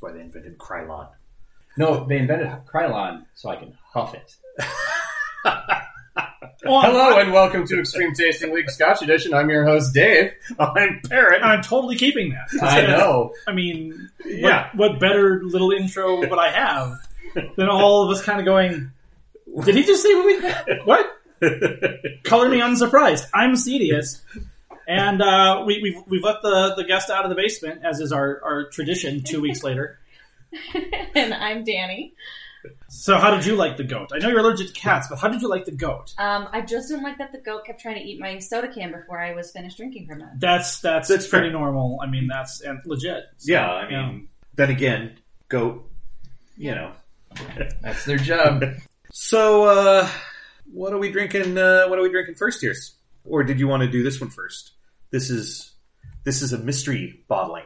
That's why they invented Krylon. No, they invented Krylon so I can huff it. Hello and welcome to Extreme Tasting League Scotch Edition. I'm your host, Dave. I'm Parrot. I'm totally keeping that. I know. I mean, Yeah. what, what better little intro would I have than all of us kind of going, did he just say what we, what? Color me unsurprised. I'm Cedius. And uh, we, we've, we've let the, the guest out of the basement, as is our, our tradition, two weeks later. and I'm Danny. So, how did you like the goat? I know you're allergic to cats, but how did you like the goat? Um, I just didn't like that the goat kept trying to eat my soda can before I was finished drinking from it. That's that's, That's pretty fair. normal. I mean, that's and legit. So, yeah, I mean, then again, goat. You know. That's their job. So, uh, what are we drinking? Uh, what are we drinking first here? Or did you want to do this one first? This is this is a mystery bottling.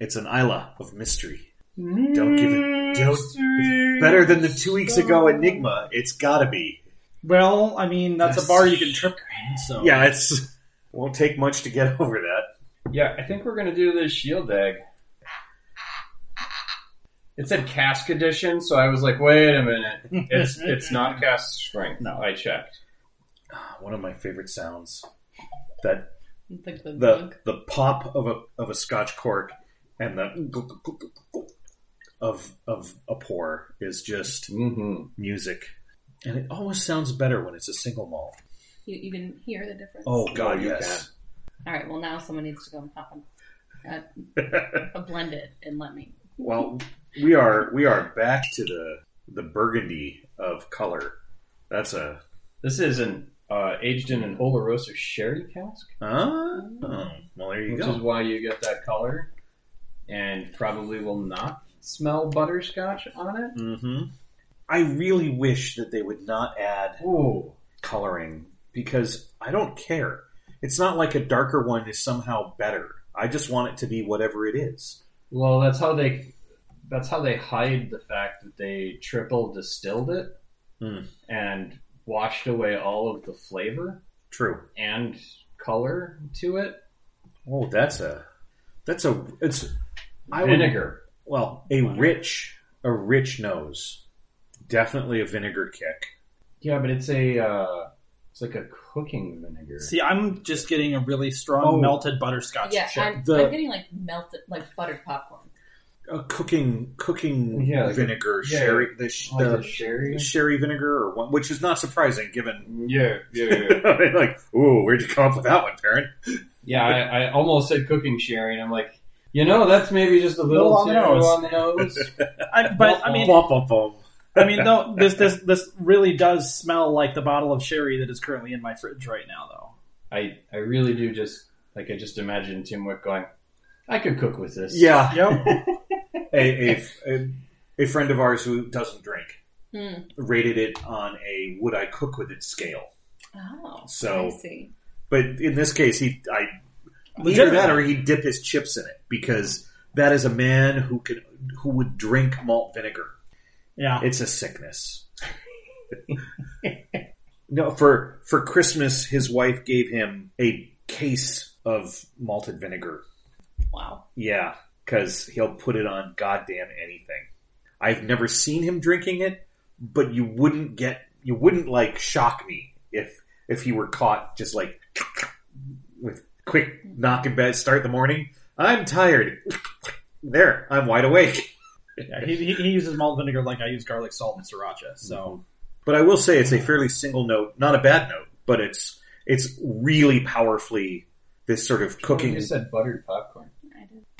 It's an Isla of mystery. Don't give it. Don't, better than the two weeks ago Enigma. It's got to be. Well, I mean, that's Yes. a bar you can trip in. So Yeah, it's won't take much to get over that. yeah, I think we're gonna do this Shieldaig. It said cask edition, so I was like, wait a minute. It's it's not cask strength. No. I checked. One of my favorite sounds. That the, the the pop of a of a Scotch cork and the of of a pour is just Mm-hmm. music, and it always sounds better when it's a single malt. You, you can hear the difference. Oh God, you yes. All right. Well, now someone needs to go and pop them. Uh, blend it and let me. well, we are we are back to the the burgundy of color. That's a This is an uh, aged in an Oloroso sherry cask, oh, well there you which go. Which is why you get that color, and probably will not smell butterscotch on it. Mm-hmm. I really wish that they would not add Ooh, coloring because I don't care. It's not like a darker one is somehow better. I just want it to be whatever it is. well, that's how they that's how they hide the fact that they triple distilled it Hmm. and washed away all of the flavor True. and color to it. Oh, that's a that's a it's I would Vinegar. well a rich a rich nose, definitely a vinegar kick. Yeah, but it's a uh, it's like a cooking vinegar. See, I'm just getting a really strong Oh. melted butterscotch Yeah, chip. I'm, The- I'm getting like melted, like buttered popcorn. A cooking cooking Yeah, like vinegar yeah, sherry the, like the a sherry. sherry vinegar or one, which is not surprising given Yeah, yeah, yeah. like ooh where'd you come up with that one, Parent? yeah, I, I almost said cooking sherry, and I'm like, you know, that's maybe just a little, Little on the nose. on the nose. I, but I mean, Bum, bum, bum. I mean, no, this this this really does smell like the bottle of sherry that is currently in my fridge right now, though. I I really do just like I just imagine Tim Wick going, I could cook with this. Yeah, Yep. a, a, a, a friend of ours who doesn't drink Hmm. rated it on a would I cook with it scale. Oh, So- I see. But in this case, he I either that or he'd dip his chips in it because that is a man who could who would drink malt vinegar. Yeah. It's a sickness. no, for for Christmas, his wife gave him a case of malted vinegar. Wow. Yeah, because he'll put it on goddamn anything. I've never seen him drinking it, but you wouldn't get you wouldn't like shock me if if he were caught just like with quick knock in bed, start the morning. I'm tired. There, I'm wide awake. yeah he, he, he uses malt vinegar like I use garlic salt and sriracha. So mm-hmm. But I will say it's a fairly single note, not a bad note, but it's it's really powerfully this sort of cooking. You said buttered popcorn.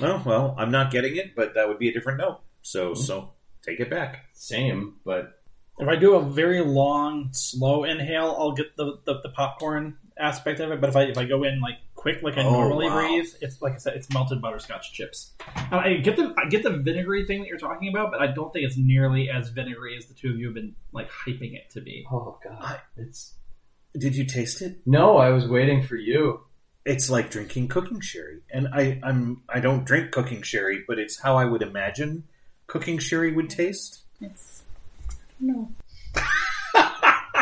I did. Oh well, I'm not getting it, but that would be a different note. So mm-hmm. so take it back. Same, but if I do a very long, slow inhale, I'll get the, the, the popcorn aspect of it. But if I if I go in like quick, like I Oh, normally wow. breathe, it's like I said, it's melted butterscotch chips. And I get the I get the vinegary thing that you're talking about, but I don't think it's nearly as vinegary as the two of you have been like hyping it to be. oh god, I- it's Did you taste it? no. I was waiting for you. It's like drinking cooking sherry, and I I'm I don't drink cooking sherry, but it's how I would imagine cooking sherry would taste. It's no. I,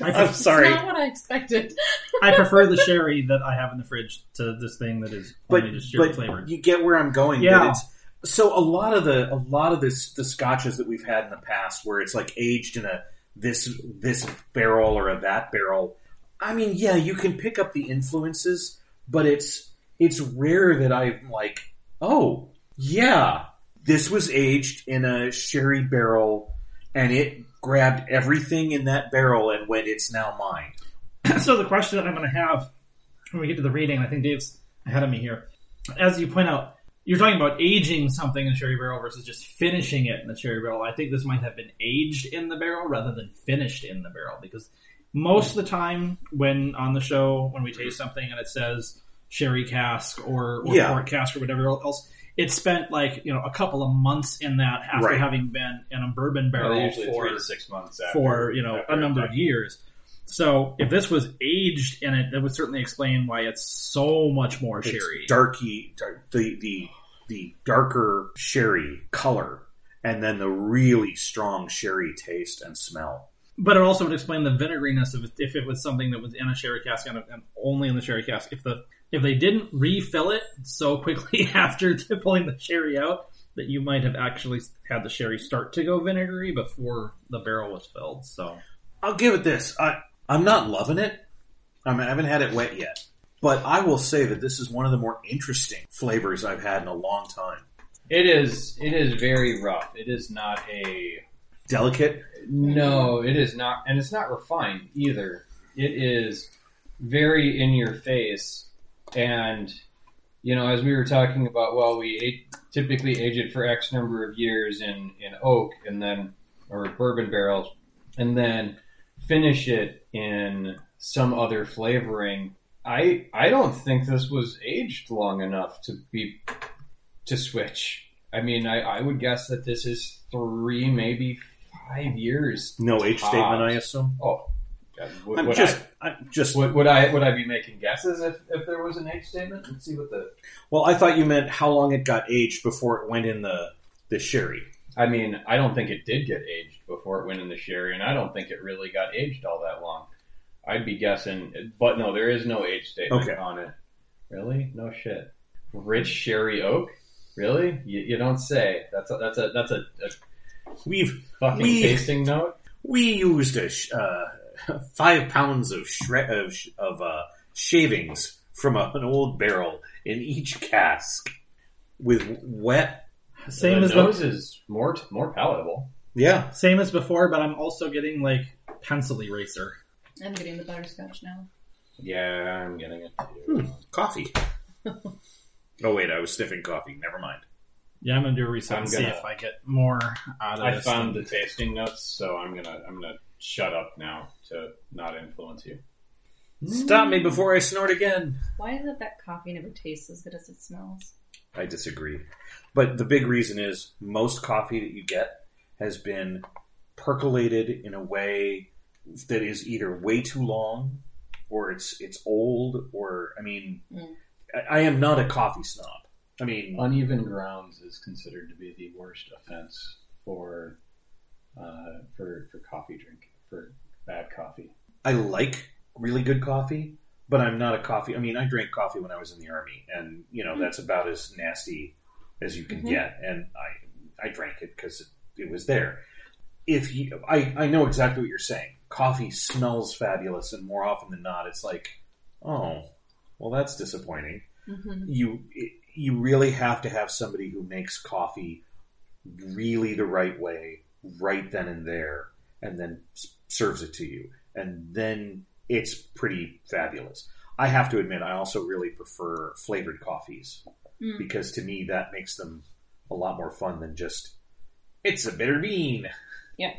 I'm sorry, It's not what I expected. I prefer the sherry that I have in the fridge to this thing that is but only just sherry but flavored. you get where I'm going. Yeah. that it's So a lot of the a lot of this the scotches that we've had in the past, where it's like aged in a this this barrel or a that barrel. I mean, yeah, you can pick up the influences, but it's it's rare that I'm like, oh yeah, this was aged in a sherry barrel, and it grabbed everything in that barrel and went, it's now mine. so the question that I'm going to have when we get to the reading, I think Dave's ahead of me here. As you point out, you're talking about aging something in a sherry barrel versus just finishing it in the sherry barrel. I think this might have been aged in the barrel rather than finished in the barrel because most of the time when on the show when we taste something and it says sherry cask or, or Yeah. port cask or whatever else, it spent like you know a couple of months in that after Right. having been in a bourbon barrel usually for three to six months after, for you know a number of years. So if this was aged in it, that would certainly explain why it's so much more It's sherry. darky, dark, the the the darker sherry color, and then the really strong sherry taste and smell. But it also would explain the vinegariness of it if it was something that was in a sherry cask and, and only in the sherry cask. If the if they didn't refill it so quickly after pulling the sherry out, that you might have actually had the sherry start to go vinegary before the barrel was filled. So I'll give it this. I I'm not loving it. I, mean, I haven't had it wet yet, but I will say that this is one of the more interesting flavors I've had in a long time. It is. It is very rough. It is not a. Delicate. No, it is not, and it's not refined either. It is very in your face, and you know, as we were talking about, well, we ate, typically age it for X number of years in in oak, and then or bourbon barrels, and then finish it in some other flavoring. I I don't think this was aged long enough to be to switch. I mean, I, I would guess that this is three, maybe five years. No age Tops. statement, I assume. Oh, God, would, I'm would just, I, I'm just. would, would I would I be making guesses if, if there was an age statement? Let's see what the. Well, I thought you meant how long it got aged before it went in the the sherry. I mean, I don't think it did get aged before it went in the sherry, and I don't think it really got aged all that long. I'd be guessing, but no, there is no age statement Okay. on it. Really? No shit. Rich sherry oak? Really? You, you don't say. That's a, that's a that's a, a We've fucking We- tasting note. we used a sh- uh, five pounds of shred of, sh- of uh, shavings from a, an old barrel in each cask with wet. same the as nose the, is more more palatable. Yeah, same as before, but I'm also getting like pencil eraser. I'm getting the butterscotch now. Yeah, I'm getting it too. coffee. oh wait, I was sniffing coffee. Never mind. Yeah, I'm gonna do a reset I'm and see gonna- if I get more out of I this. found than- the tasting notes, so I'm gonna I'm gonna shut up now to not influence you. Stop me before I snort again. Why is it that coffee never tastes as good as it smells? I disagree. But the big reason is most coffee that you get has been percolated in a way that is either way too long or it's it's old or I mean Mm. I, I am not a coffee snob. I mean Uneven grounds is considered to be the worst offense for uh, for for coffee drink for bad coffee. I like really good coffee, but I'm not a coffee. I mean, I drank coffee when I was in the army, and you know that's about as nasty as you can Mhm. get. And I I drank it because it, it was there. If you, I I know exactly what you're saying. Coffee smells fabulous, and more often than not, it's like, oh, well, that's disappointing. Mm-hmm. You you really have to have somebody who makes coffee really the right way, right then and there, and then serves it to you, and then it's pretty fabulous. I have to admit, I also really prefer flavored coffees Mm. because to me that makes them a lot more fun than just it's a bitter bean. Yeah.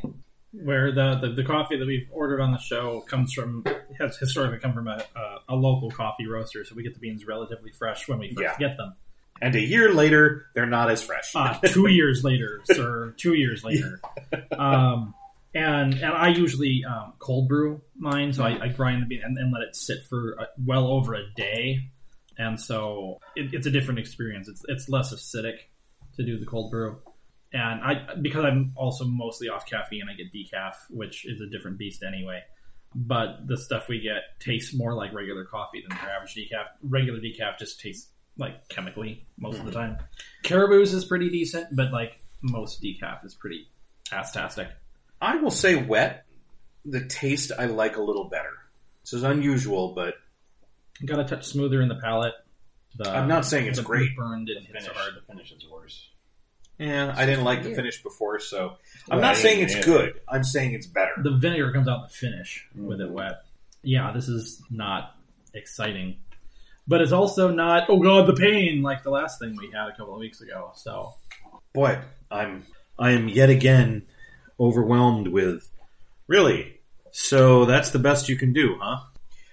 Where the, the, the coffee that we've ordered on the show comes from has historically come from a, a, a local coffee roaster, so we get the beans relatively fresh when we first Yeah. get them. And a year later, they're not as fresh. Uh, two years later, sir, two years later. Um, and and I usually um, cold brew mine, so I, I grind the bean and, and let it sit for uh well over a day, and so it, it's a different experience. It's it's less acidic to do the cold brew, and I because I'm also mostly off caffeine, I get decaf, which is a different beast anyway. But the stuff we get tastes more like regular coffee than your average decaf. Regular decaf just tastes like chemically most of the hmm. time. Caribou's is pretty decent, but like most decaf is pretty ass-tastic. I will say wet. The taste I like a little better. This is unusual, but Got a touch smoother in the palate. The, I'm not saying it's the great. Burn The didn't hit finish, so hard. the finish is worse. yeah, I didn't like the finish before, so I'm Well, not I saying it's either. good. I'm saying it's better. The vinegar comes out in the finish with it mm-hmm. wet. Yeah, this is not exciting. But it's also not, oh god, the pain, like the last thing we had a couple of weeks ago. So, Boy, I'm I am yet again overwhelmed with really. So that's the best you can do, huh?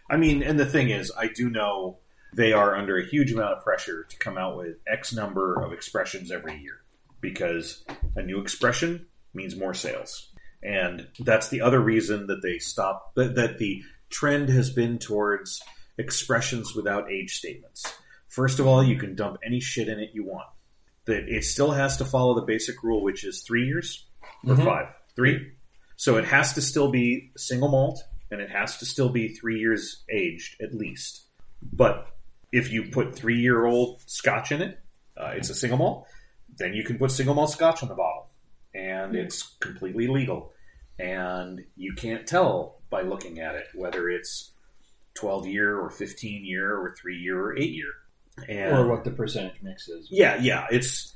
I mean, and the thing is, I do know they are under a huge amount of pressure to come out with X number of expressions every year because a new expression means more sales. And that's the other reason that they stop that, that the trend has been towards expressions without age statements. First of all, you can dump any shit in it you want. That it still has to follow the basic rule, which is three years or Mhm. five, three. So it has to still be single malt, and it has to still be three years aged at least. But if you put three year old scotch in it, uh, it's a single malt. Then you can put single malt scotch on the bottle, and it's completely legal. And you can't tell by looking at it whether it's twelve year or fifteen year or three year or eight year. And Or what the percentage mix is. yeah, yeah, it's.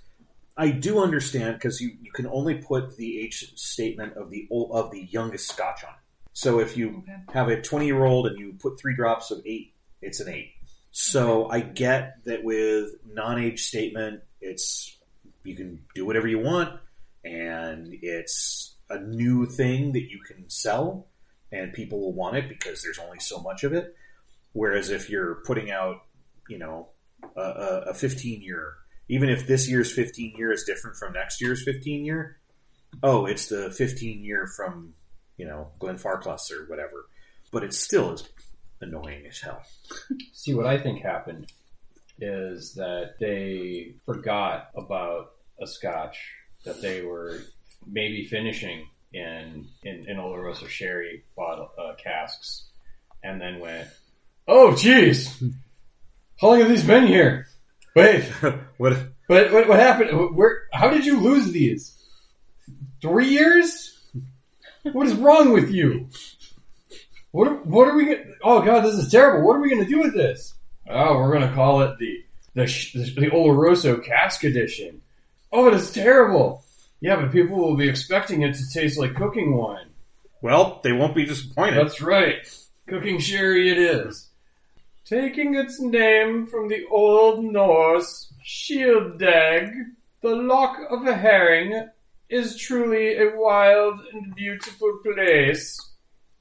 I do understand because you, you can only put the age statement of the ol- of the youngest Scotch on. it. So if you Okay. have a twenty year old and you put three drops of eight, it's an eight. So I get that with non age statement, it's you can do whatever you want, and it's a new thing that you can sell, and people will want it because there's only so much of it. Whereas if you're putting out, you know, a, a, a 15 year, even if this year's 15 year is different from next year's 15 year, oh, it's the 15 year from, you know, Glenfarclas or whatever. But it still is annoying as hell. See, what I think happened is that they forgot about a scotch that they were maybe finishing in in, in Oloroso sherry bottle uh, casks, and then went, "Oh, jeez, how long have these been here? Wait, what? but what, what happened? Where? How did you lose these? Three years? What is wrong with you? What are, what are we going Oh god, this is terrible. What are we going to do with this? Oh, we're going to call it the the the Oloroso Cask Edition. Oh, it is terrible. Yeah, but people will be expecting it to taste like cooking wine. Well, they won't be disappointed. That's right. Cooking sherry it is. Taking its name from the Old Norse Shielddag, the lock of a herring is truly a wild and beautiful place.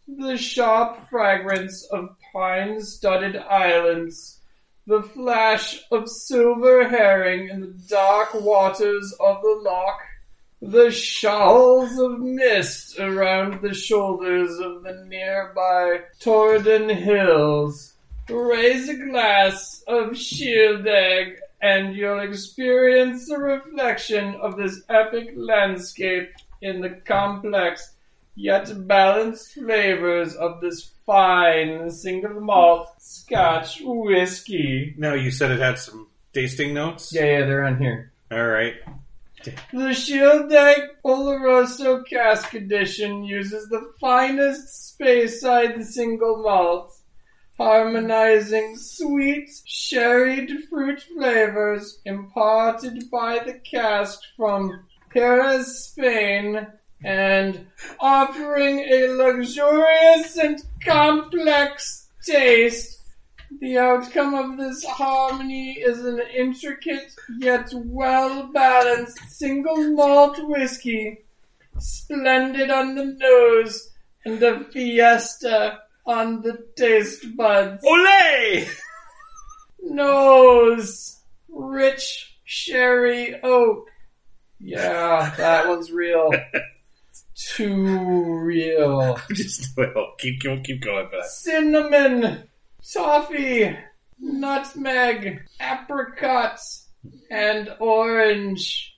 The sharp fragrance of pine-studded islands, the flash of silver herring in the dark waters of the loch, the shawls of mist around the shoulders of the nearby Torridon Hills. Raise a glass of Shieldaig and you'll experience the reflection of this epic landscape in the complex yet balanced flavors of this fine single malt Scotch whiskey. no, you said it had some tasting notes. Yeah, yeah, they're on here. All right. The Shieldaig Oloroso Cask Edition uses the finest Speyside single malt, harmonizing sweet, sherried fruit flavors imparted by the cask from Jerez, Spain, and offering a luxurious and complex taste the outcome of this harmony is an intricate yet well balanced single malt whiskey, splendid on the nose and a fiesta on the taste buds. Ole! Nose, rich sherry oak. Yeah, that one's real. Too real. Just well, keep keep keep going, but cinnamon, toffee, nutmeg, apricots, and orange.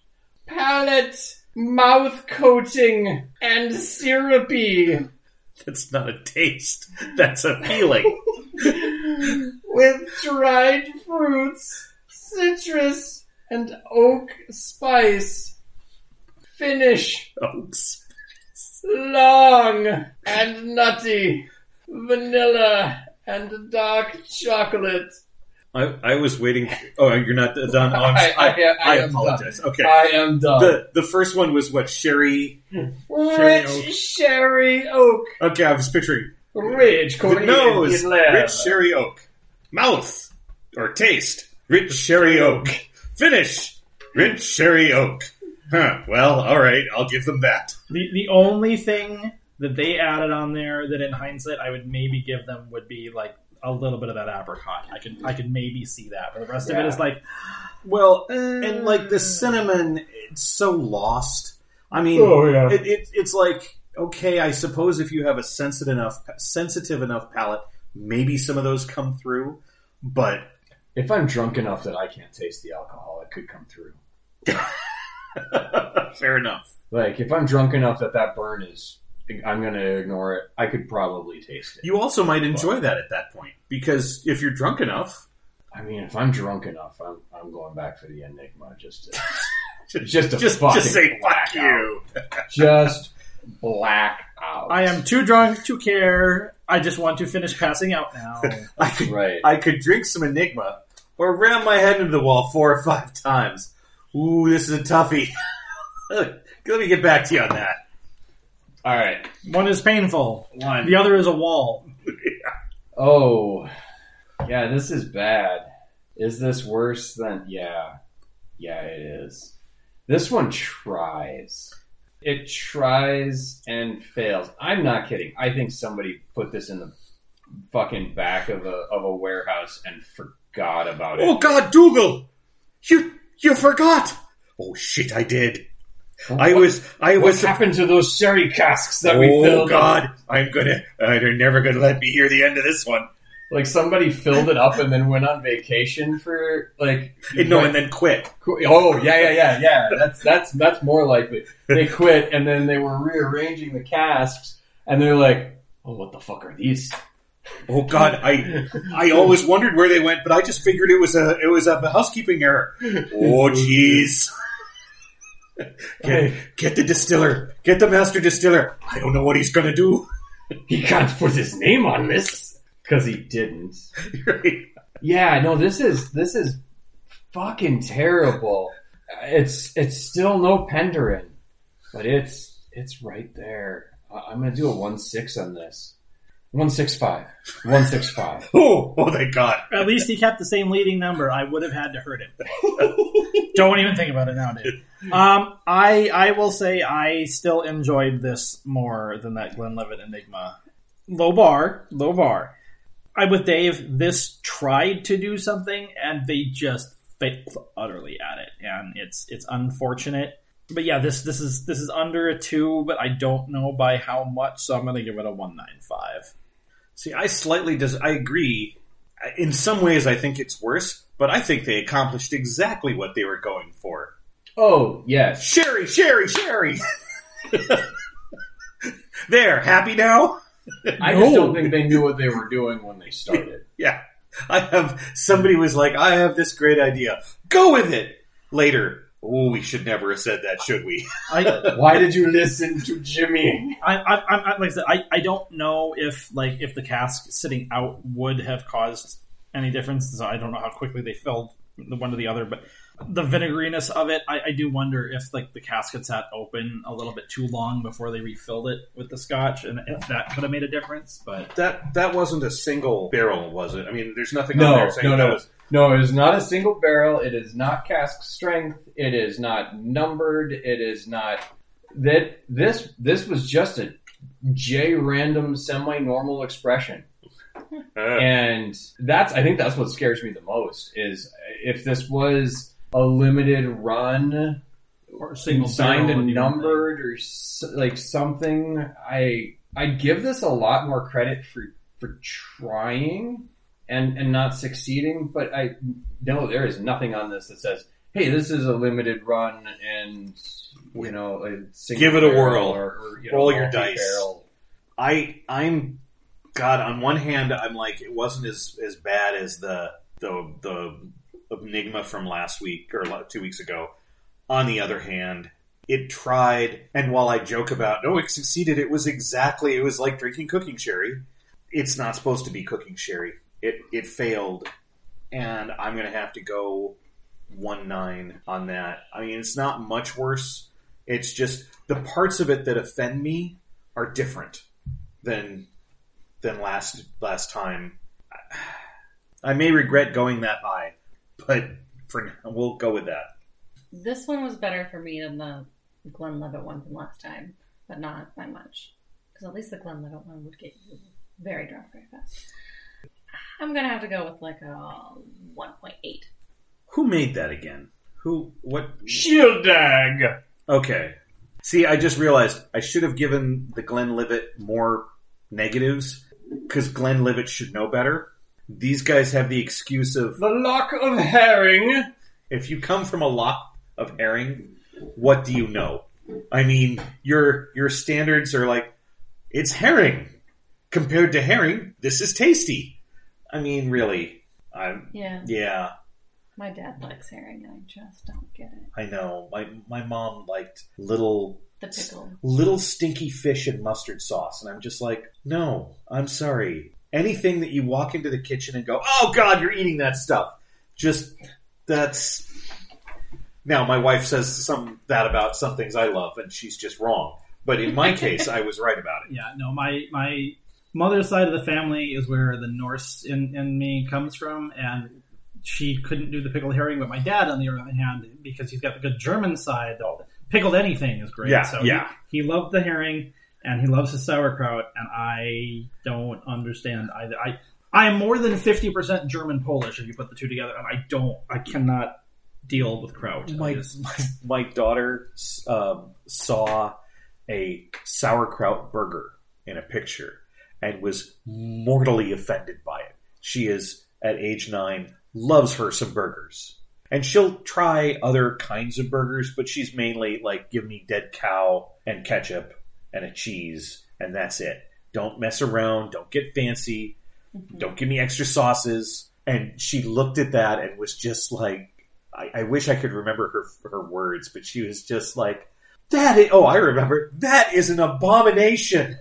Palate, mouth coating, and syrupy. that's not a taste. That's a feeling. With dried fruits, citrus and oak spice. Finish Oaks. long and nutty. Vanilla and dark chocolate. I, I was waiting. Oh, you're not done. Oh, I'm, I- I, I- I I am apologize. Okay. I am done. The the first one was what sherry. Sherry oak. Rich sherry oak. Okay, I was picturing Rich the nose, rich sherry oak. Mouth or taste, rich sherry oak. Finish, rich sherry oak. Huh. Well, all right. I'll give them that. The the only thing that they added on there that in hindsight I would maybe give them would be like a little bit of that apricot. I could I could maybe see that, but the rest of it is like Well, eh. and like the cinnamon, it's so lost. I mean, Oh, yeah. it, it, it's like okay. I suppose if you have a sensitive enough, sensitive enough palate, maybe some of those come through. But If I'm drunk enough that I can't taste the alcohol, it could come through. fair enough. Like if I'm drunk enough that that burn is, I'm gonna ignore it. I could probably taste it. You also might enjoy that at that point because if you're drunk enough, I mean, if I'm drunk enough, I'm I'm going back for the enigma just to just just to just, just say fuck you. just black out. I am too drunk to care. I just want to finish passing out now. I could right. I could drink some enigma or ram my head into the wall four or five times. Ooh, this is a toughie. Let me get back to you on that. All right. One is painful. One. The other is a wall. Oh, yeah. This is bad. Is this worse than? Yeah, yeah. It is. This one tries. It tries and fails. I'm not kidding. I think somebody put this in the fucking back of a of a warehouse and forgot about it. Oh God, Dougal, you you forgot. Oh shit, I did. I was I What was. What happened to those sherry casks that we Oh filled? up? God, I'm gonna. Uh, they're never gonna let me hear the end of this one. Like somebody filled it up and then went on vacation for like no, and then quit. Qu- Oh yeah, yeah, yeah, yeah. That's that's that's more likely. They quit and then they were rearranging the casks and they're like, "Oh, what the fuck are these?" Oh God, I I always wondered where they went, but I just figured it was a it was a housekeeping error. Oh jeez. Get, get the distiller. Get the master distiller. I don't know what he's gonna do. He can't put his name on this because he didn't. Right. Yeah, no, this is this is fucking terrible. It's it's still no Penderyn, but it's it's right there. I'm gonna do a one six on this. One six five. One six five. Oh, oh, thank God. At least he kept the same leading number. I would have had to hurt him. Don't even think about it now, dude. Um, I I will say I still enjoyed this more than that Glenn Glenlivet Enigma. Low bar, low bar. I with Dave. This tried to do something, and they just failed utterly at it, and it's it's unfortunate. But yeah, this this is this is under a two, but I don't know by how much, so I'm gonna give it a one nine five. See, I slightly does. I agree. In some ways, I think it's worse, but I think they accomplished exactly what they were going for. Oh yes. Sherry, Sherry, Sherry. there, happy now? I just don't think they knew what they were doing when they started. Yeah. I have somebody was like, I have this great idea. Go with it. Later. Oh, we should never have said that, should we? I Why did you listen to Jimmy? I, I, I, I- like I said, I, I don't know if like if the cask sitting out would have caused any difference. So I don't know how quickly they filled the one to the other, but the vinegariness of it, I, I do wonder if like the cask had sat open a little bit too long before they refilled it with the scotch, and if that could have made a difference. But That that wasn't a single barrel, was it? I mean, there's nothing No, on there saying no, that was. No, it is not a single barrel. It is not cask strength. It is not numbered. It is not that this this was just a J random semi normal expression. Uh, And that's I think that's what scares me the most is if this was a limited run or single signed and would be one thing. numbered or s- like something i i give this a lot more credit for for trying and and not succeeding but i know there is nothing on this that says hey this is a limited run and you know Give it a whirl. or, or, you know, Roll your dice. I I'm God. On one hand, I'm like it wasn't as as bad as the the the Enigma from last week or two weeks ago. On the other hand, it tried, and while I joke about, no, it succeeded, it was exactly, it was like drinking cooking sherry. It's not supposed to be cooking sherry. It, it failed, and I'm to have to go 1 9 on that. I mean, it's not much worse. It's just the parts of it that offend me are different than than last last time. I may regret going that high, but for now, we'll go with that. This one was better for me than the Glenlivet one from last time, but not by much. Because at least the Glenlivet one would get you very drunk very fast. I'm gonna have to go with like a 1.8. Who made that again? Who? What? Shieldaig. Okay. See, I just realized I should have given the Glenn Glenlivet more negatives because Glenn Glenlivet should know better. These guys have the excuse of The lock of herring. if you come from a lock of herring, what do you know? I mean, your your standards are like it's herring compared to herring. This is tasty. I mean, really, I'm Yeah, yeah. my dad likes herring, and I just don't get it. I know. My my mom liked little The pickle. little stinky fish and mustard sauce, and I'm just like, no, I'm sorry. Anything that you walk into the kitchen and go, oh God, you're eating that stuff. Just that's. Now, my wife says some that about some things I love, and she's just wrong. But in my case, I was right about it. Yeah, no, my my mother's side of the family is where the Norse in, in me comes from, and she couldn't do the pickled herring. But my dad, on the other hand, because he's got the good German side, pickled anything is great. Yeah, so yeah. He, he loved the herring, and he loves his sauerkraut, and I don't understand either. I I am more than fifty percent German Polish if you put the two together, and I don't, I cannot deal with kraut. My just- my, my daughter um, saw a sauerkraut burger in a picture and was mortally offended by it. She is at age nine, loves her some burgers. And she'll try other kinds of burgers, but she's mainly like, give me dead cow and ketchup and a cheese, and that's it. Don't mess around. Don't get fancy. Mm-hmm. Don't give me extra sauces. And she looked at that and was just like, I, I wish I could remember her her words, but she was just like, "That is, oh, I remember. That is an abomination."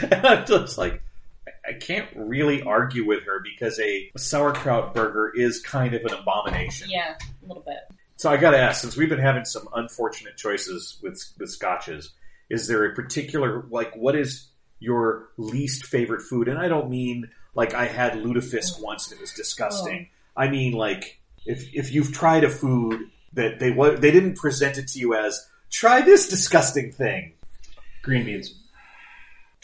And I'm just like, I- I can't really argue with her because a sauerkraut burger is kind of an abomination. Yeah, a little bit. So I got to ask, since we've been having some unfortunate choices with with scotches, is there a particular like what is your least favorite food? And I don't mean like I had lutefisk mm. once and it was disgusting. Oh. I mean like if if you've tried a food that they they didn't present it to you as try this disgusting thing. Green beans.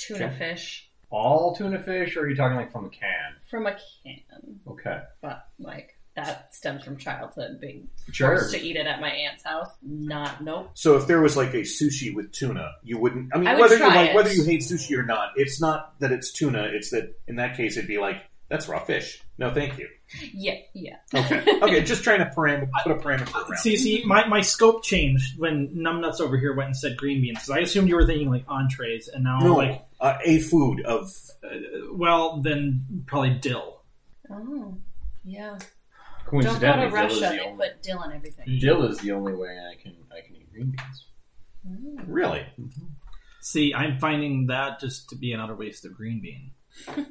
Tuna Okay. fish All tuna fish, or are you talking like from a can? from a can, Okay. but like that stems from childhood being Sure. forced to eat it at my aunt's house. Not nope. So if there was like a sushi with tuna, you wouldn't. I mean, I would whether you like it. whether you hate sushi or not, it's not that it's tuna. It's that in that case it'd be like that's raw fish. No, thank you. Yeah, yeah. Okay, okay, just trying to param- put a parameter around. See, see, my, my scope changed when Numbnuts over here went and said green beans because I assumed you were thinking like entrees, and now I'm no, like, uh, a food of uh, well, then probably dill. Oh, yeah. Don't go Coincidentally, to dill is Russia. the They only put dill in everything. dill is the only way I can I can eat green beans. Mm. really. See, I'm finding that just to be another waste of green bean.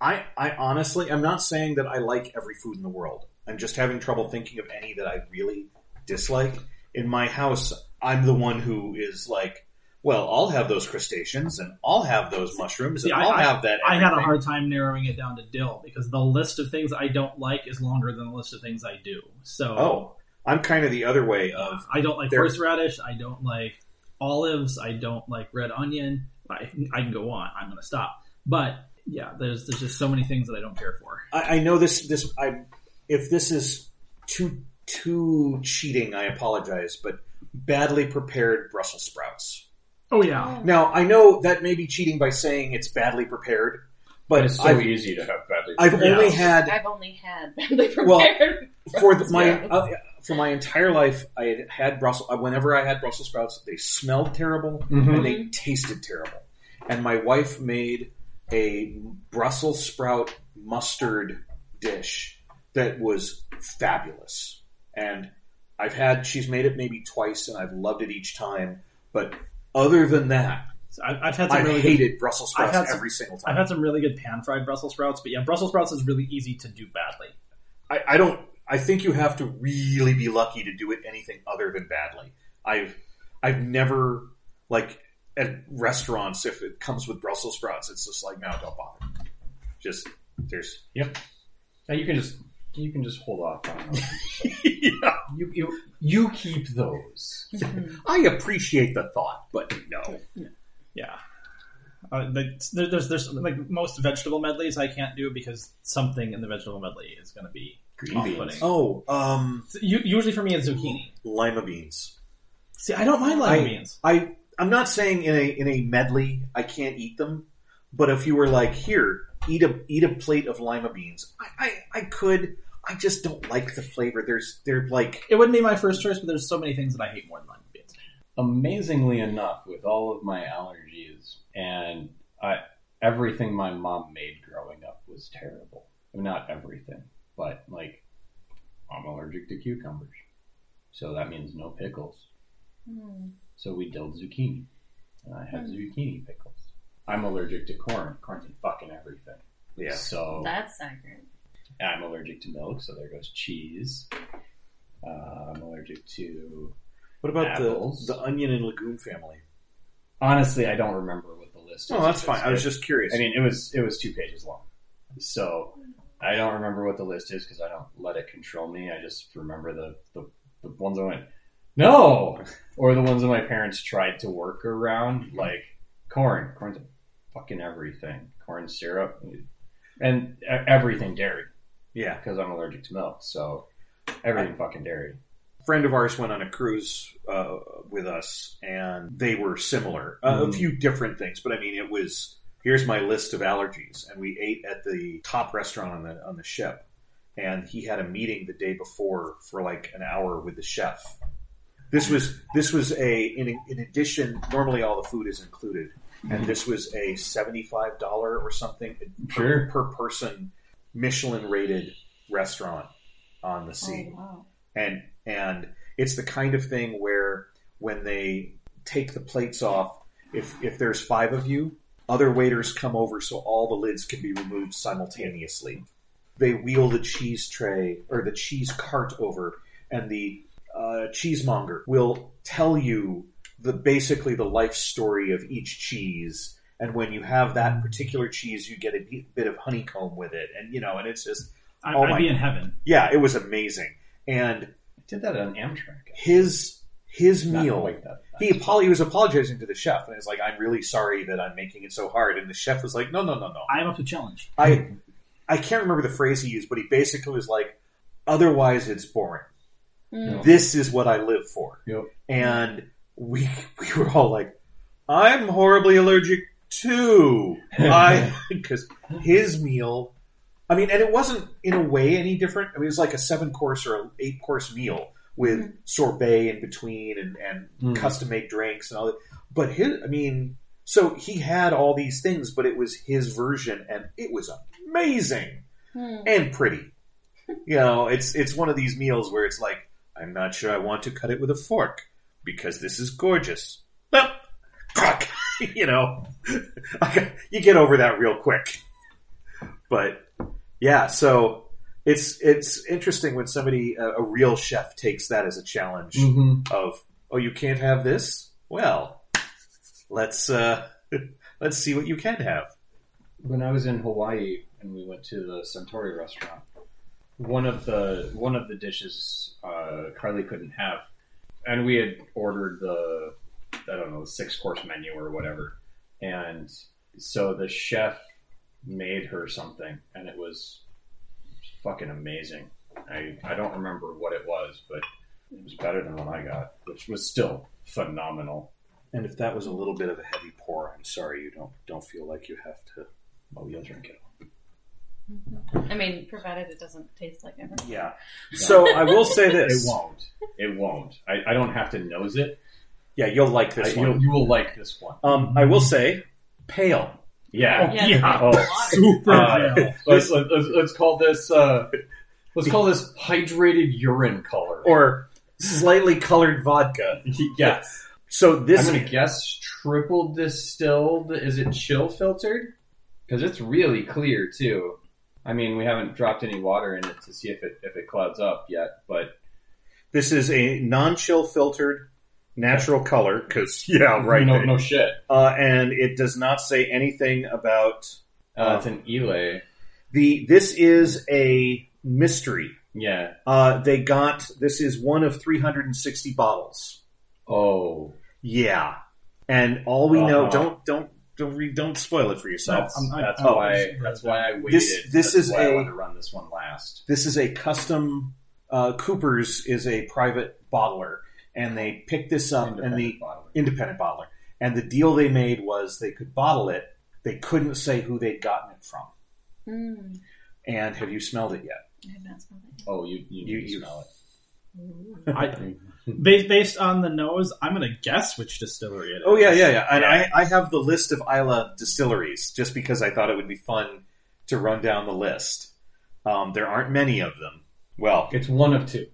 I, I honestly, I'm not saying that I like every food in the world. I'm just having trouble thinking of any that I really dislike. In my house, I'm the one who is like, well, I'll have those crustaceans and I'll have those mushrooms and See, I'll I- have that. I had a hard time narrowing it down to dill because the list of things I don't like is longer than the list of things I do. So, Oh, I'm kind of the other way of I don't like There- horseradish. I don't like olives. I don't like red onion. I, I can go on. I'm going to stop. But yeah, there's there's just so many things that I don't care for. I, I know this. This I if this is too too cheating, I apologize. But badly prepared Brussels sprouts. Oh yeah, Now I know that may be cheating by saying it's badly prepared, but It's so I've, easy to have badly. I've Yeah. only had I've only had badly prepared. Well, prepared. for the, my uh, for my entire life. I had had Brussels. uh, Whenever I had Brussels sprouts, they smelled terrible Mhm. and they tasted terrible. And my wife made a Brussels sprout mustard dish that was fabulous. And I've had she's made it maybe twice, and I've loved it each time. But other than that, So I, I've had some I've really good, hated Brussels sprouts had some- every single time. I've had some really good pan fried Brussels sprouts, but yeah, Brussels sprouts is really easy to do badly. I, I don't. I think you have to really be lucky to do it anything other than badly. I've I've never like at restaurants if it comes with Brussels sprouts, it's just like no, don't bother. Just there's yep. Now you can just you can just hold off on yeah. You, you you keep those. Mhm. I appreciate the thought, but no. Yeah. Uh, like, there, there's there's like most vegetable medleys I can't do because something in the vegetable medley is going to be Green beans. Oh, um, U- Usually for me it's zucchini. lima beans. See, I don't mind lima I- beans. I I'm not saying in a in a medley I can't eat them, but if you were like here, eat a eat a plate of lima beans, I I, I could. I just don't like the flavor. There's they're like It wouldn't be my first choice, but there's so many things that I hate more than lima beans. Amazingly enough, with all of my allergies and I, everything my mom made growing up was terrible. I mean, not everything, but like I'm allergic to cucumbers, so that means no pickles. Hmm. So we dilled zucchini, and I had Hmm. zucchini pickles. I'm allergic to corn. Corn's in fucking everything. yeah. So That's accurate. I'm allergic to milk, so there goes cheese. Uh, I'm allergic to. What about Apples. the the onion and legume family? Honestly, I don't remember what the list is. Oh, that's fine. I was just curious. I mean, it was it was two pages long, so I don't remember what the list is because I don't let it control me. I just remember the the, the ones I went no, or the ones that my parents tried to work around, like corn. Corn's in fucking everything. Corn syrup and everything dairy yeah, because I'm allergic to milk. So everything fucking dairy. friend of ours went on a cruise uh, with us, and they were similar. Uh, A Mm. few different things, but I mean, it was here's my list of allergies, and we ate at the top restaurant on the on the ship, and he had a meeting the day before for like an hour with the chef. This was this was a in, in addition. Normally, all the food is included, and this was a seventy five dollar or something per, Sure. per person Michelin rated restaurant on the sea Oh, wow. and and it's the kind of thing where when they take the plates off if if there's five of you other waiters come over so all the lids can be removed simultaneously they wheel the cheese tray or the cheese cart over and the uh, cheesemonger will tell you the basically the life story of each cheese and when you have that particular cheese you get a bit- bit of honeycomb with it and you know and it's just I, Oh I'd my- be in heaven. yeah it was amazing and I did that on Amtrak. his his Not meal. quite that. He apo- he was apologizing to the chef, and it's like, "I'm really sorry that I'm making it so hard." And the chef was like, "No, no, no, no. I am up to challenge. I I can't remember the phrase he used, but he basically was like, "Otherwise, it's boring. Hmm. This is what I live for." Yep. And we we were all like, "I'm horribly allergic too." I because his meal. I mean, and it wasn't in a way any different. I mean, it was like a seven course or an eight course meal with Mhm. sorbet in between and, and Mm. custom made drinks and all that. But his, I mean, so he had all these things, but it was his version, and it was amazing Hmm. and pretty. You know, it's it's one of these meals where it's like, I'm not sure I want to cut it with a fork because this is gorgeous. Well, crack. you know, you get over that real quick. But yeah, so it's it's interesting when somebody a, a real chef takes that as a challenge Mm-hmm. of oh you can't have this well let's uh let's see what you can have when I was in Hawaii and we went to the Centauri restaurant, one of the one of the dishes uh, Carly couldn't have, and we had ordered the I don't know the six course menu or whatever, and so the chef made her something, and it was fucking amazing. I I don't remember what it was, but it was better than what I got, which was still phenomenal. and if that was a little bit of a heavy pour i'm sorry you don't don't feel like you have to Oh, you'll drink it. I mean, provided it doesn't taste like everything. yeah so i will say this: It won't. It won't. I, I don't have to nose it. Yeah you'll like I, this you'll, one you will like this one. um i will say pale Yeah. Yeah, yeah. Oh, Super Uh, pale. let's, let's, let's call this. Uh, Let's call this hydrated urine color. or slightly colored vodka. yes. So this I'm gonna guess triple distilled. Is it chill filtered? Because it's really clear too. I mean, we haven't dropped any water in it to see if it if it clouds up yet, but this is a non-chill filtered natural color because yeah, right. No, no shit. Uh, and it does not say anything about Uh, it's an Islay. the. This is a mystery. Yeah. Uh, they got this is one of 360 bottles. Oh, Yeah, and all we know Uh-huh. don't don't don't re, don't spoil it for yourself. that's, I'm- I- that's oh, why that's why I waited. This- this That's is why I a- wanted to run this one last. This is a custom. Uh, Cooper's is a private bottler, and they picked this up, and the Independent bottler. independent bottler, and the deal they made was they could bottle it. They couldn't say who they'd gotten it from. Mm, And have you smelled it yet? I have not smelled it. Oh, you you, You- you- smell it. I, based based on the nose, I'm gonna guess which distillery it is. Oh yeah, yeah, yeah. And I, I have the list of Islay distilleries just because I thought it would be fun to run down the list. Um, there aren't many of them. Well, It's one of two.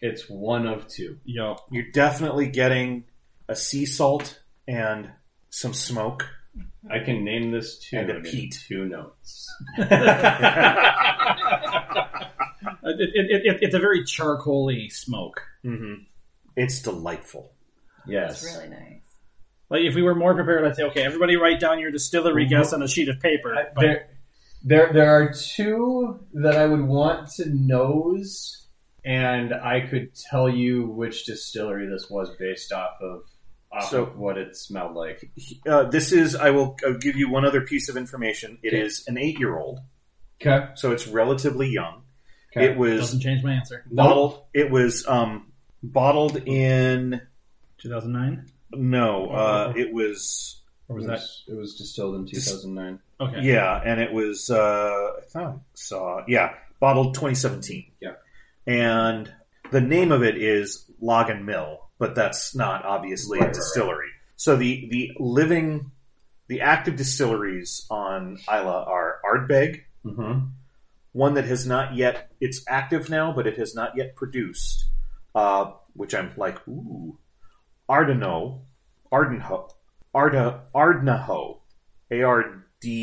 It's one of two. Yo, you're definitely getting a sea salt and some smoke. I can name this tune And a in peat. two notes. it, it, it, it's a very charcoaly smoke. hmm It's delightful. Yes. It's really nice. Like if we were more prepared, I'd say, okay, everybody write down your distillery Mhm. guess on a sheet of paper. I- But there, there, there are two that I would want to nose, and I could tell you which distillery this was based off of, off So- of what it smelled like. Uh, this is. I will I'll give you one other piece of information. It Okay. is an eight-year-old, Okay. so it's relatively young. okay. It was doesn't change my answer. bottled. It was um, bottled in 2009, no. Uh, it was or was it that it was distilled in 2009. okay? yeah, and it was. Uh, I thought I saw yeah, bottled 2017. Yeah. And the name of it is Logan Mill, but that's not obviously Right, a right, distillery. So the the living, the active distilleries on Islay are Ardbeg, Mm-hmm. one that has not yet it's active now but it has not yet produced uh, which i'm like ooh ardeno ardenho arda ardnaho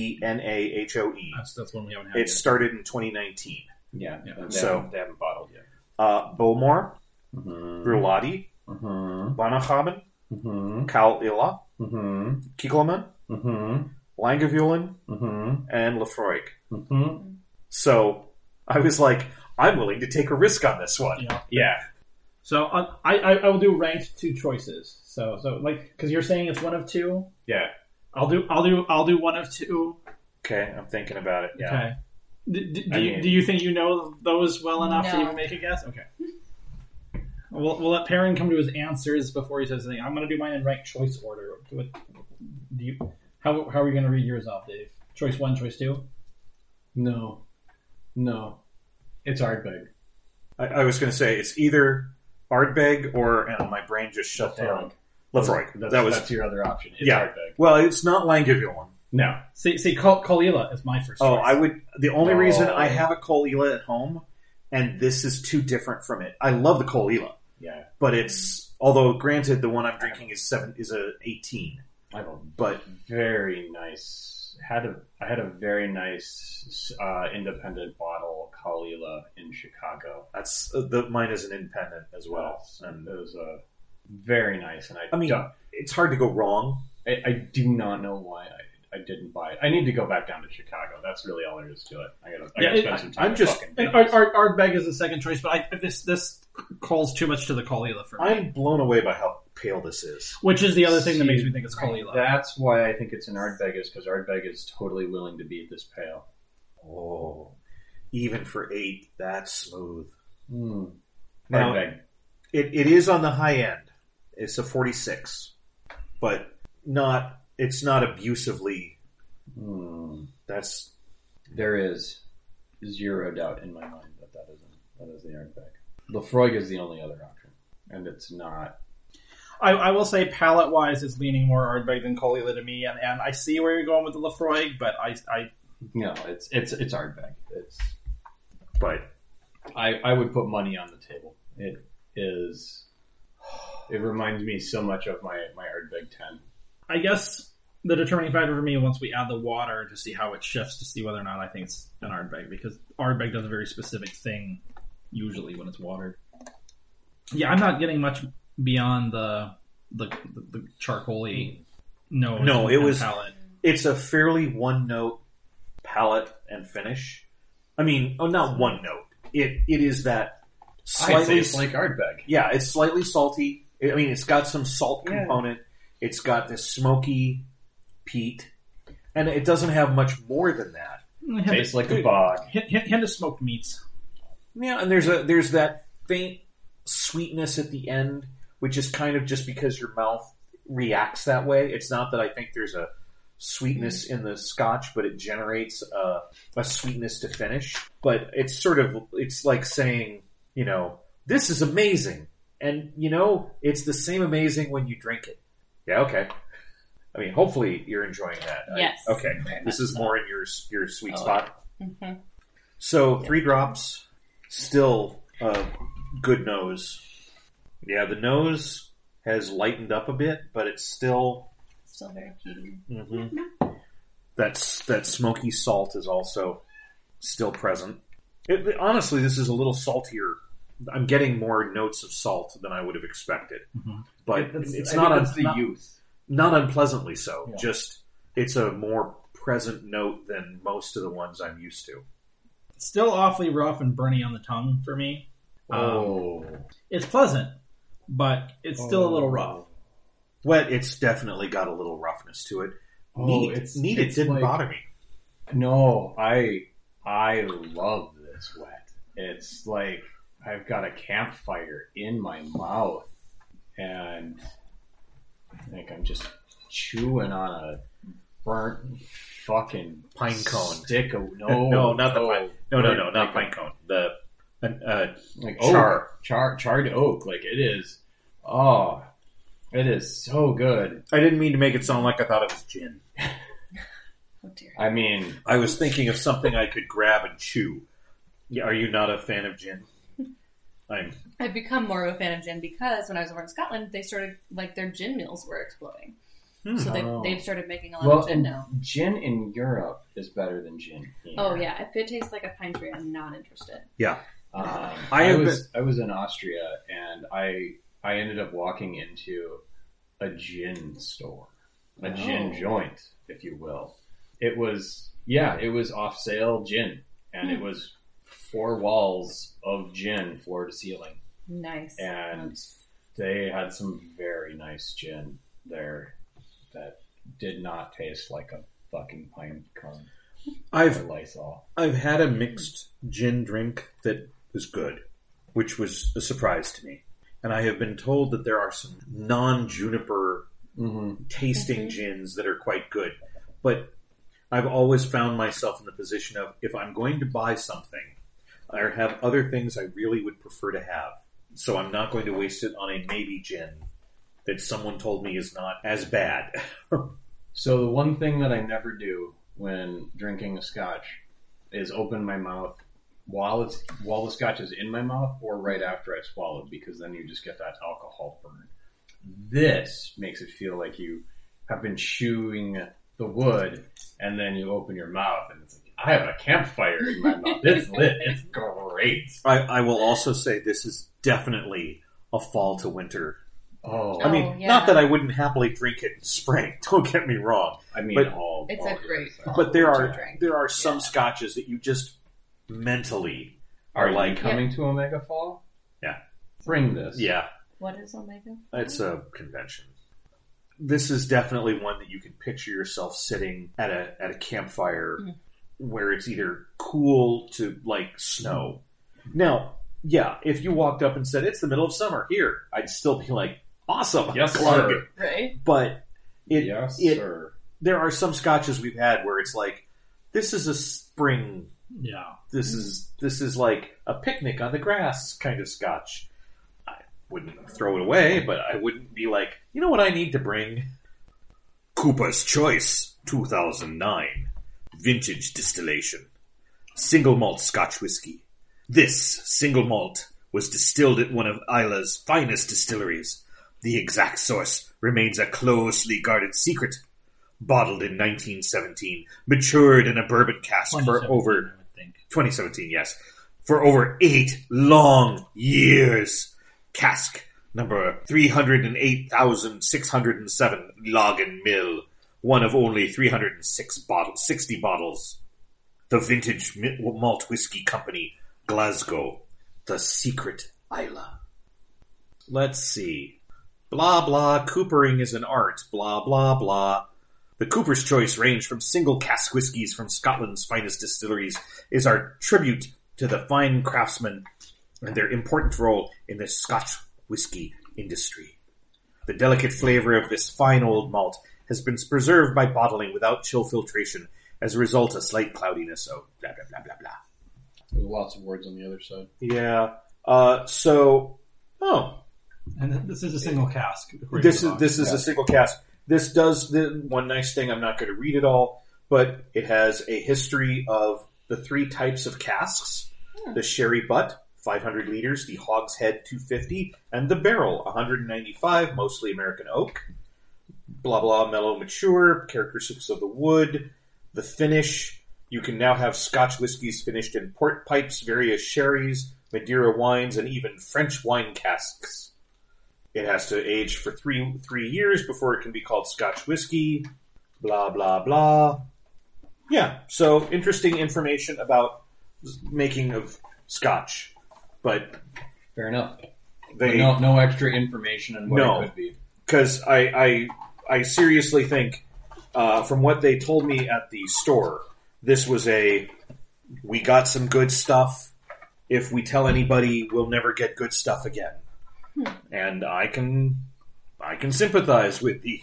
a-r-d-n-a-h-o-e That's, that's one we haven't had. it yet. started in 2019 Yeah. Yeah. They So- haven't, they haven't bottled yet. uh, bowmore Mm-hmm. Bruichladdich Mm-hmm. Bunnahabhain Mm-hmm. Caol Ila Mm-hmm. Kilchoman Mm-hmm. Lagavulin Mm-hmm. and Laphroaig Mm-hmm. so i was like i'm willing to take a risk on this one Yeah. Yeah. So uh, I, I I will do ranked two choices. So so like because you're saying it's one of two. Yeah. I'll do I'll do I'll do one of two. okay i'm thinking about it yeah Okay. D- d- do, you, do you think you know those well enough to even make a guess? Okay. We'll, we'll let Perrin come to his answers before he says anything. I'm going to do mine in ranked choice order. Do, it, do you? How, how are we going to read yours off, Dave? Choice one, choice two. No. No. It's Ardbeg. I, I was going to say it's either Ardbeg or and my brain just shut down. Laphroaig. That's, That was that's your other option. It's Yeah. Ardbeg. well. It's not Lagavulin. No. See, see, Col- Caol Ila is my first. Oh, choice. I would. The only Oh. reason I have a Caol Ila at home, and this is too different from it. I love the Caol Ila, Yeah. but it's although granted the one I'm drinking is seven is a eighteen, I have a but very nice. Had a I had a very nice uh, independent bottle Caol Ila in Chicago. that's uh, the mine is an independent as well. Yes, And it was uh, very nice, and I I mean, don't- it's hard to go wrong. I, I do not know why I, I didn't buy it. I need to go back down to Chicago. That's really all there is to it. I gotta, I Yeah, gotta it- spend some time. I'm just- fucking And Vegas. Ard, Ard, Ardbeg is the second choice, but I, this this calls too much to the Caol Ila for me. I'm blown away by how pale this is. Which is the other thing that makes me think it's Caol Ila. That's why I think it's an Ardbeg is because Ardbeg is totally willing to be this pale. Oh, even for eight, that's smooth. Mm. Now, Ardbeg. It, it is on the high end. It's a 46, but not. It's not abusively. Mm. That's There is zero doubt in my mind that that is that is the Ardbeg. Laphroaig is the only other option, and it's not. I, I will say, palette wise, is leaning more Ardbeg than Caol Ila to me, and, and I see where you're going with the Laphroaig, but I, I No, it's it's it's Ardbeg. It's but I, I would put money on the table. It is. It reminds me so much of my my Ardbeg ten. I guess the determining factor for me once we add the water to see how it shifts to see whether or not I think it's an Ardbeg because Ardbeg does a very specific thing usually when it's watered. Yeah, I'm not getting much beyond the the, the, the charcoaly nose. No, it was- palate. It's a fairly one note palette and finish. I mean, oh, not one note. It it is that I'd say slightly it's like Ardbeg. yeah, it's slightly salty. I mean, it's got some salt Yeah. component. It's got this smoky peat, and it doesn't have much more than that. Hint, Tastes like a bog. hint, hint, hint of smoked meats. Yeah, and there's a there's that faint sweetness at the end, which is kind of just because your mouth reacts that way. It's not that I think there's a sweetness in the scotch, but it generates a, a sweetness to finish. But it's sort of it's like saying, you know, this is amazing, and you know, it's the same amazing when you drink it. Yeah, okay. I mean, hopefully you're enjoying that. I- Yes. okay. This is more in your your sweet Oh, spot. hmm So three drops, still a good nose. Yeah, the nose has lightened up a bit, but it's still Still very peaty. that's that smoky salt is also still present. It, honestly, this is a little saltier. I'm getting more notes of salt than I would have expected, Mhm. but It's- it's I not un- the not, youth. not unpleasantly so. Yeah. Just it's a more present note than most of the ones I'm used to. Still awfully rough and burny on the tongue for me. Um, Oh, It's pleasant, but it's still a little rough. Wet, it's definitely got a little roughness to it. Oh, neat, it's- neat. it's it didn't like- bother me. No, I I love this wet. It's like I've got a campfire in my mouth, and I think I'm just chewing on a burnt fucking Pine cone. stick of no, No, not the pine- No, no, no, not like pine cone. The uh, like Char. oak, char, charred oak. Like it is. Oh, it is so good. I didn't mean to make it sound like I thought it was gin. Oh dear. I mean, I was thinking of something I could grab and chew. Yeah, are you not a fan of gin? I'm. I've become more of a fan of gin because when I was over in Scotland, they started like their gin mills were exploding. Hmm. So they Oh. they've started making a lot well, of gin and now. gin in Europe is better than gin. Here. Oh yeah, if it tastes like a pine tree, I'm not interested. Yeah. Um, I I, have was I was in Austria and I I ended up walking into a gin store, a gin Oh. joint, if you will. It was yeah, it was off sale gin, and it Hmm. was four walls of gin, floor to ceiling, Nice. and That's- they had some very nice gin there that did not taste like a fucking pine cone I've Lysol. I've had a mixed gin drink that was good, which was a surprise to me. And I have been told that there are some non juniper Mm-hmm. tasting Mhm. gins that are quite good. But I've always found myself in the position of if I'm going to buy something, I have other things I really would prefer to have. So I'm not going to waste it on a maybe gin that someone told me is not as bad. So the one thing that I never do when drinking a scotch is open my mouth while it's while the scotch is in my mouth or right after I swallowed because then you just get that alcohol burn. This makes it feel like you have been chewing the wood and then you open your mouth and it's I have a campfire in my mouth. It's lit. It's great. I, I will also say this is definitely a fall to winter. Oh, I mean, Oh, yeah. not that I wouldn't happily drink it in spring. Don't get me wrong. I mean, but- all It's all a the great other fall. But there are drink. there are some Yeah. scotches that you just mentally Are are you like, coming to Omega Fall? Yeah. Bring this. yeah, What is Omega? It's a convention. This is definitely one that you can picture yourself sitting at a at a campfire Mhm. Where it's either cool to like snow. Now, yeah, if you walked up and said it's the middle of summer here, I'd still be like, awesome, Yes, glug." sir. Right? But it, yes, it- sir. there are some scotches we've had where it's like, this is a spring. Yeah. This is this is like a picnic on the grass kind of scotch. I wouldn't throw it away, but I wouldn't be like, you know what I need to bring? Cooper's Choice 2009 Vintage Distillation Single Malt Scotch Whiskey This single malt was distilled at one of Islay's finest distilleries. The exact source remains a closely guarded secret. Bottled in 1917, matured in a bourbon cask for over I think. 2017, yes, for over eight long years. Cask number 308,607 Logan Mill, one of only 306 bottles, 60 bottles. The Vintage Malt Whiskey Company, Glasgow, the secret Islay. Let's see. Blah blah, coopering is an art, blah blah blah. The Cooper's Choice range from single cask whiskies from Scotland's finest distilleries is our tribute to the fine craftsmen and their important role in the Scotch whisky industry. The delicate flavor of this fine old malt has been preserved by bottling without chill filtration as a result of slight cloudiness. Oh, blah blah blah blah blah. There's lots of words on the other side. Yeah. Uh, so, oh, And this is a single cask. this is this is a single cask. This does the one nice thing. I'm not going to read it all, but it has a history of the three types of casks: the sherry butt, 500 liters, the hogshead, 250, and the barrel, 195, mostly American oak. Blah blah, mellow, mature. Characteristics of the wood, the finish. You can now have Scotch whiskies finished in port pipes, various sherries, Madeira wines, and even French wine casks. It has to age for three three years before it can be called Scotch whiskey. Blah blah blah. Yeah, so interesting information about making of Scotch, but Fair enough. they no, no extra information on what No. it could be. because I, I I seriously think uh, from what they told me at the store, this was a we got some good stuff. If we tell anybody, we'll never get good stuff again, and I can I can sympathize with the.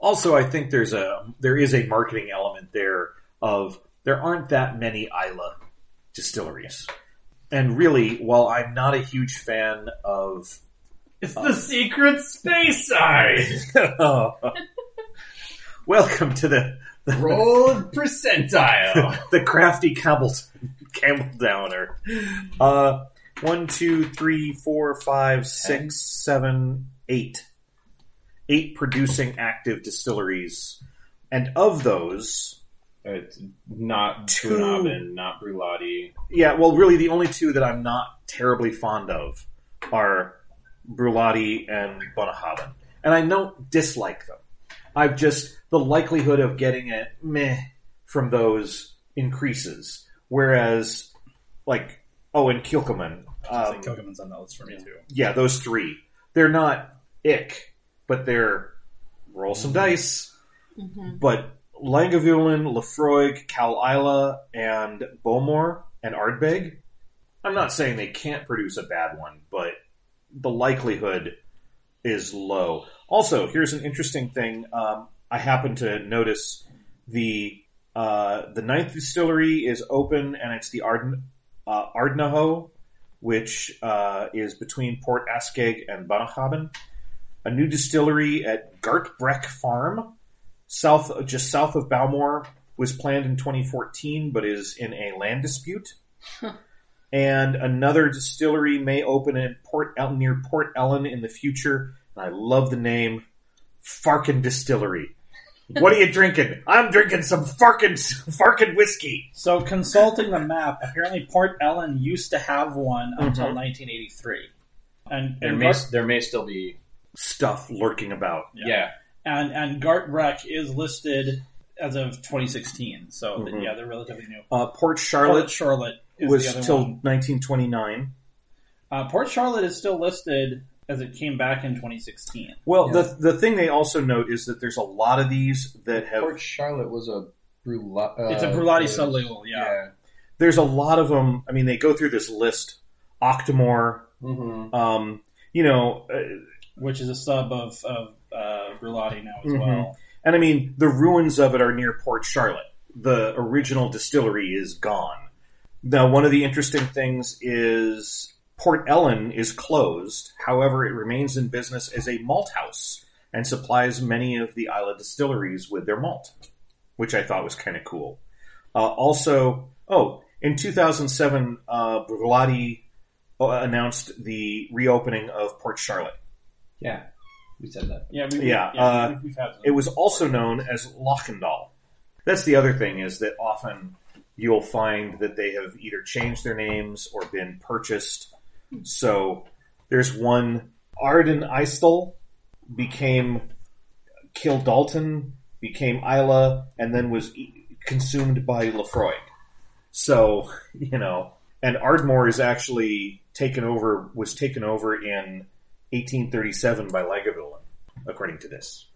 Also, I think there's a there is a marketing element there of there aren't that many Islay distilleries, and really, while I'm not a huge fan of It's the secret space side. Welcome to the the, Roll percentile. the crafty Campbell Campbell Downer. Uh, one, two, three, four, five, six, seven, eight. Eight producing active distilleries, and of those, it's not Two- Bunnahabhain, not Bruichladdich. yeah, well, really, the only two that I'm not terribly fond of are Bruichladdich and Bunnahabhain, and I don't dislike them. I've just the likelihood of getting a meh from those increases, whereas like oh, and Kilchoman, um, Kilchoman's on that list for me too. yeah, those three, they're not ick, but they're roll some dice. hmm But Lagavulin, Laphroaig, Caol Ila, and Bowmore and Ardbeg, I'm not saying they can't produce a bad one, but the likelihood is low. Also, here's an interesting thing. Um, I happen to notice the uh, the ninth distillery is open, and it's the Ardn- uh, Ardnahoe, which uh, is between Port Askaig and Bunnahabhain. A new distillery at Gartbreck Farm, south just south of Bowmore, was planned in 2014, but is in a land dispute. And another distillery may open in Port El- near Port Ellen in the future. And I love the name Farkin Distillery. What are you drinking? I'm drinking some Farkin Farkin whiskey. So, consulting the map, apparently Port Ellen used to have one until Mhm. 1983, and There may Gart, there may still be Stuff lurking about. yeah. and and Gartbreck is listed as of 2016. So Mhm. yeah, they're relatively new. Uh, Port Port Charlotte Charlotte is was till one. 1929. Uh, Port Charlotte is still listed as it came back in 2016. Well, Yeah. the the thing they also note is that there's a lot of these that have Port Charlotte was a Bruichladdich. Uh, It's a Bruichladdich was- Soleil, yeah. there's a lot of them. I mean, they go through this list. Octomore, Mhm. um, you know, uh, which is a sub of of uh, Bruichladdich now as Mhm. well. and I mean, the ruins of it are near Port Charlotte. The original distillery is gone. Now, one of the interesting things is Port Ellen is closed. However, it remains in business as a malt house and supplies many of the Islay distilleries with their malt, which I thought was kind of cool. Uh, also, oh, In 2007, uh, Bruichladdich uh, announced the reopening of Port Charlotte. Yeah, we said that. Yeah, we, Yeah, uh, we've, we've had. It was also known as Lochindaal. That's the other thing is that often you'll find that they have either changed their names or been purchased. So there's one Ardenistiel became Kildalton, became Islay, and then was e- consumed by Laphroaig. So you know, and Ardmore is actually taken over was taken over in 1837 by Lagavulin, according to this.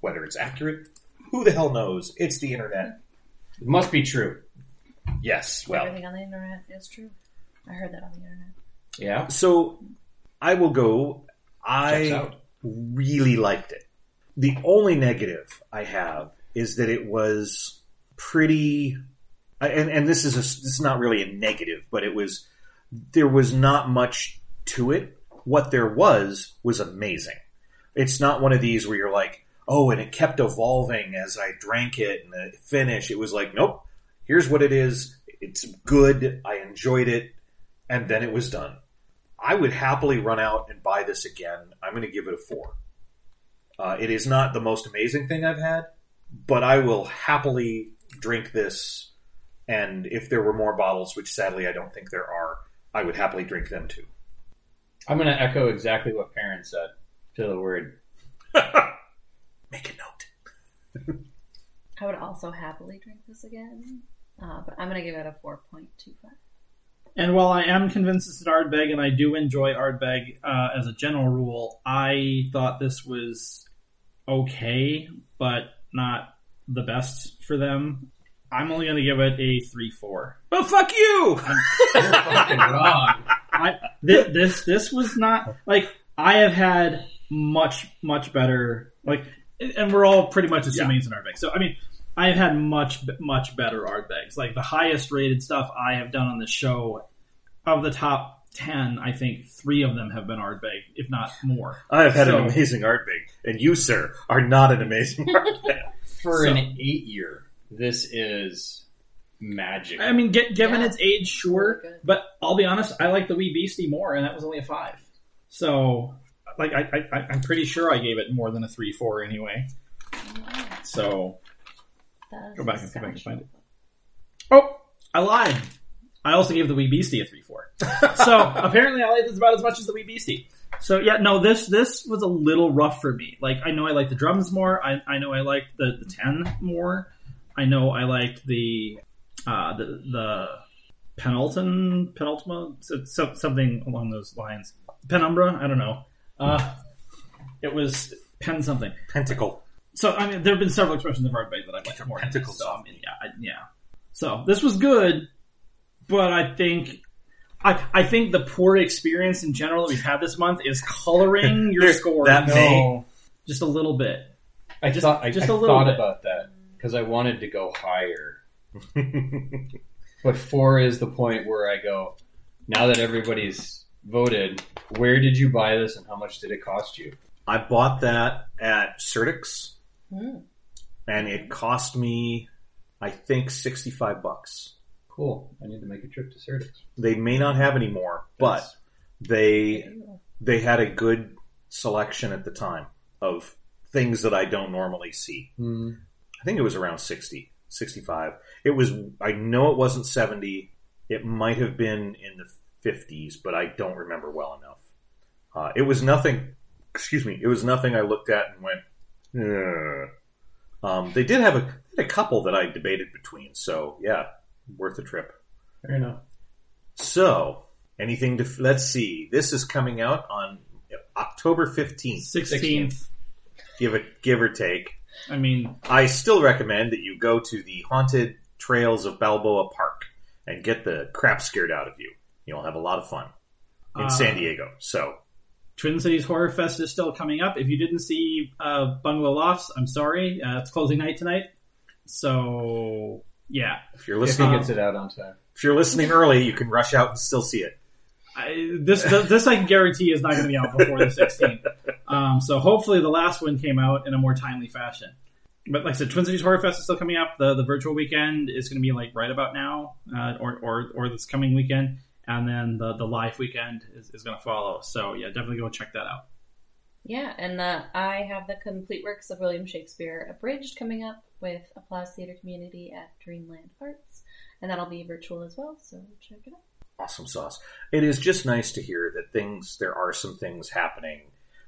Whether it's accurate, who the hell knows? It's the internet. It must be true. Yes, well, Everything on the internet is true. I heard that on the internet. Yeah, so I will go. I really liked it. The only negative I have is that it was pretty, and and this is a, this is not really a negative, but it was there was not much to it. What there was was amazing. It's not one of these where you're like, oh, and it kept evolving as I drank it and the finish. It was like, nope, here's what it is. It's good. I enjoyed it, and then it was done. I would happily run out and buy this again. I'm going to give it a four. Uh, it is not the most amazing thing I've had, but I will happily drink this. And if there were more bottles, which sadly I don't think there are, I would happily drink them too. I'm going to echo exactly what Perrin said to the word. Make a note. I would also happily drink this again, uh, but I'm going to give it a 4.25. And while I am convinced it's an Ardbeg, and I do enjoy Ardbeg uh, as a general rule, I thought this was okay, but not the best for them. I'm only going to give it a three four. But fuck you! You're fucking wrong. I thi- this this was not like I have had much much better like, and we're all pretty much assuming it's an Ardbeg. So I mean, I have had much much better Ardbegs. Like the highest rated stuff I have done on the show, of the top ten, I think three of them have been Ardbeg, if not more. I have had So- an amazing art big, and you, sir, are not an amazing art big. For So- an eight year, this is magic. I mean, get, given Yeah. its age, sure, but I'll be honest, I like the Wee Beastie more, and that was only a five. So, like, I, I, I'm pretty sure I gave it more than a three four anyway. So, Go back and if I can find it. oh, I lied. I also gave the Wee Beastie a three four. So apparently, I like this about as much as the Wee Beastie. So yeah, no, this this was a little rough for me. Like I know I like the drums more. I, I know I liked the, the ten more. I know I liked the uh, the the penultimate penultima so, so, something along those lines. Penumbra, I don't know. Uh, it was pen something. Pentacle. So I mean, there have been several expressions of Ardbeg that I like your more. Pentacle. so, I mean, yeah, I, yeah. So this was good, but I think. I, I think the poor experience in general that we've had this month is coloring your There- score that may- just a little bit. I just- thought I, just I a little thought bit. about that because I wanted to go higher. But four is the point where I go. Now that everybody's voted, where did you buy this and how much did it cost you? I bought that at Surdyk's, Hmm. and it cost me, I think, sixty-five bucks. Cool. I need to make a trip to Surdyk's. They may not have any more, but they they had a good selection at the time of things that I don't normally see. Hmm. I think it was around 60, 65. It was, I know it wasn't 70. It might have been in the 50s, but I don't remember well enough. Uh, it was nothing, excuse me, it was nothing I looked at and went, Ugh. Um, they did have a, had a couple that I debated between, so yeah, worth a trip. Fair enough. So, anything to, let's see, this is coming out on October 15th, Sixteenth. give it, give or take. I mean, I still recommend that you go to the haunted trails of Balboa Park and get the crap scared out of you. You'll have a lot of fun in Uh, San Diego. So, Twin Cities Horror Fest is still coming up. If you didn't see uh, Bungalow Lofts, I'm sorry. Uh, it's closing night tonight. So yeah, if you're If he listening, gets it out on time. if you're listening early, you can rush out and still see it. I, this this I can guarantee is not going to be out before the 16th. Um, so hopefully the last one came out in a more timely fashion. but like I said, Twin Cities Horror Fest is still coming up. The the virtual weekend is going to be like right about now, uh, or or or this coming weekend, and then the the live weekend is, is going to follow. So yeah, definitely go check that out. Yeah, and uh, I have the complete works of William Shakespeare abridged coming up with Applause Theater Community at Dreamland Arts, and that'll be virtual as well. So check it out. awesome sauce. It is just nice to hear that things there are some things happening,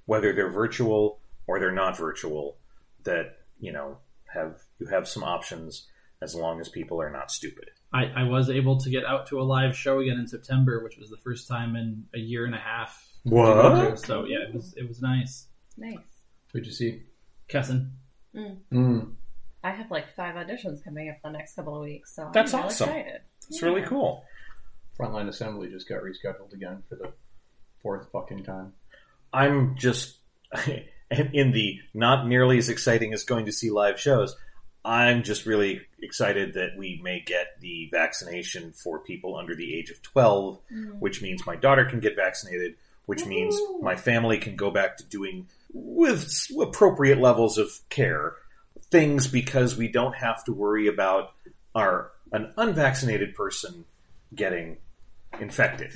whether they're virtual or they're not virtual, that you know have you have some options as long as people are not stupid. I, I was able to get out to a live show again in September, which was the first time in a year and a half. What? So yeah, it was it was nice. Nice. Who'd you see? Kessin. Mm. I have like five auditions coming up the next couple of weeks, so That's I'm really awesome. excited. It's Yeah. really cool. Frontline Assembly just got rescheduled again for the fourth fucking time. I'm just in the not nearly as exciting as going to see live shows. I'm just really excited that we may get the vaccination for people under the age of 12, Mm. which means my daughter can get vaccinated, which means my family can go back to doing with appropriate levels of care things because we don't have to worry about our an unvaccinated person getting infected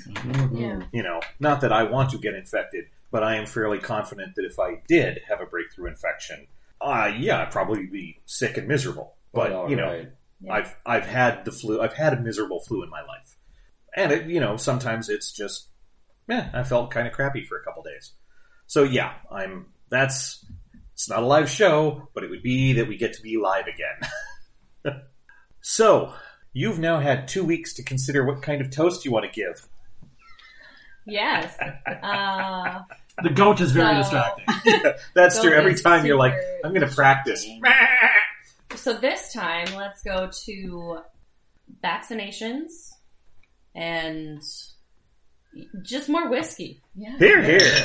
Yeah. you know, not that I want to get infected, but I am fairly confident that if I did have a breakthrough infection, uh, yeah, I'd probably be sick and miserable. But All you know, right. Yeah. I've I've had the flu. I've had a miserable flu in my life, and it, you know, sometimes it's just, yeah, I felt kind of crappy for a couple days. So yeah, I'm. That's it's not a live show, but it would be that we get to be live again. so you've now had two weeks to consider what kind of toast you want to give. Yes. Uh, The goat is very So- distracting. That's true. Every time you're like, I'm going to practice. so this time, let's go to vaccinations and just more whiskey. Yeah. Here, here.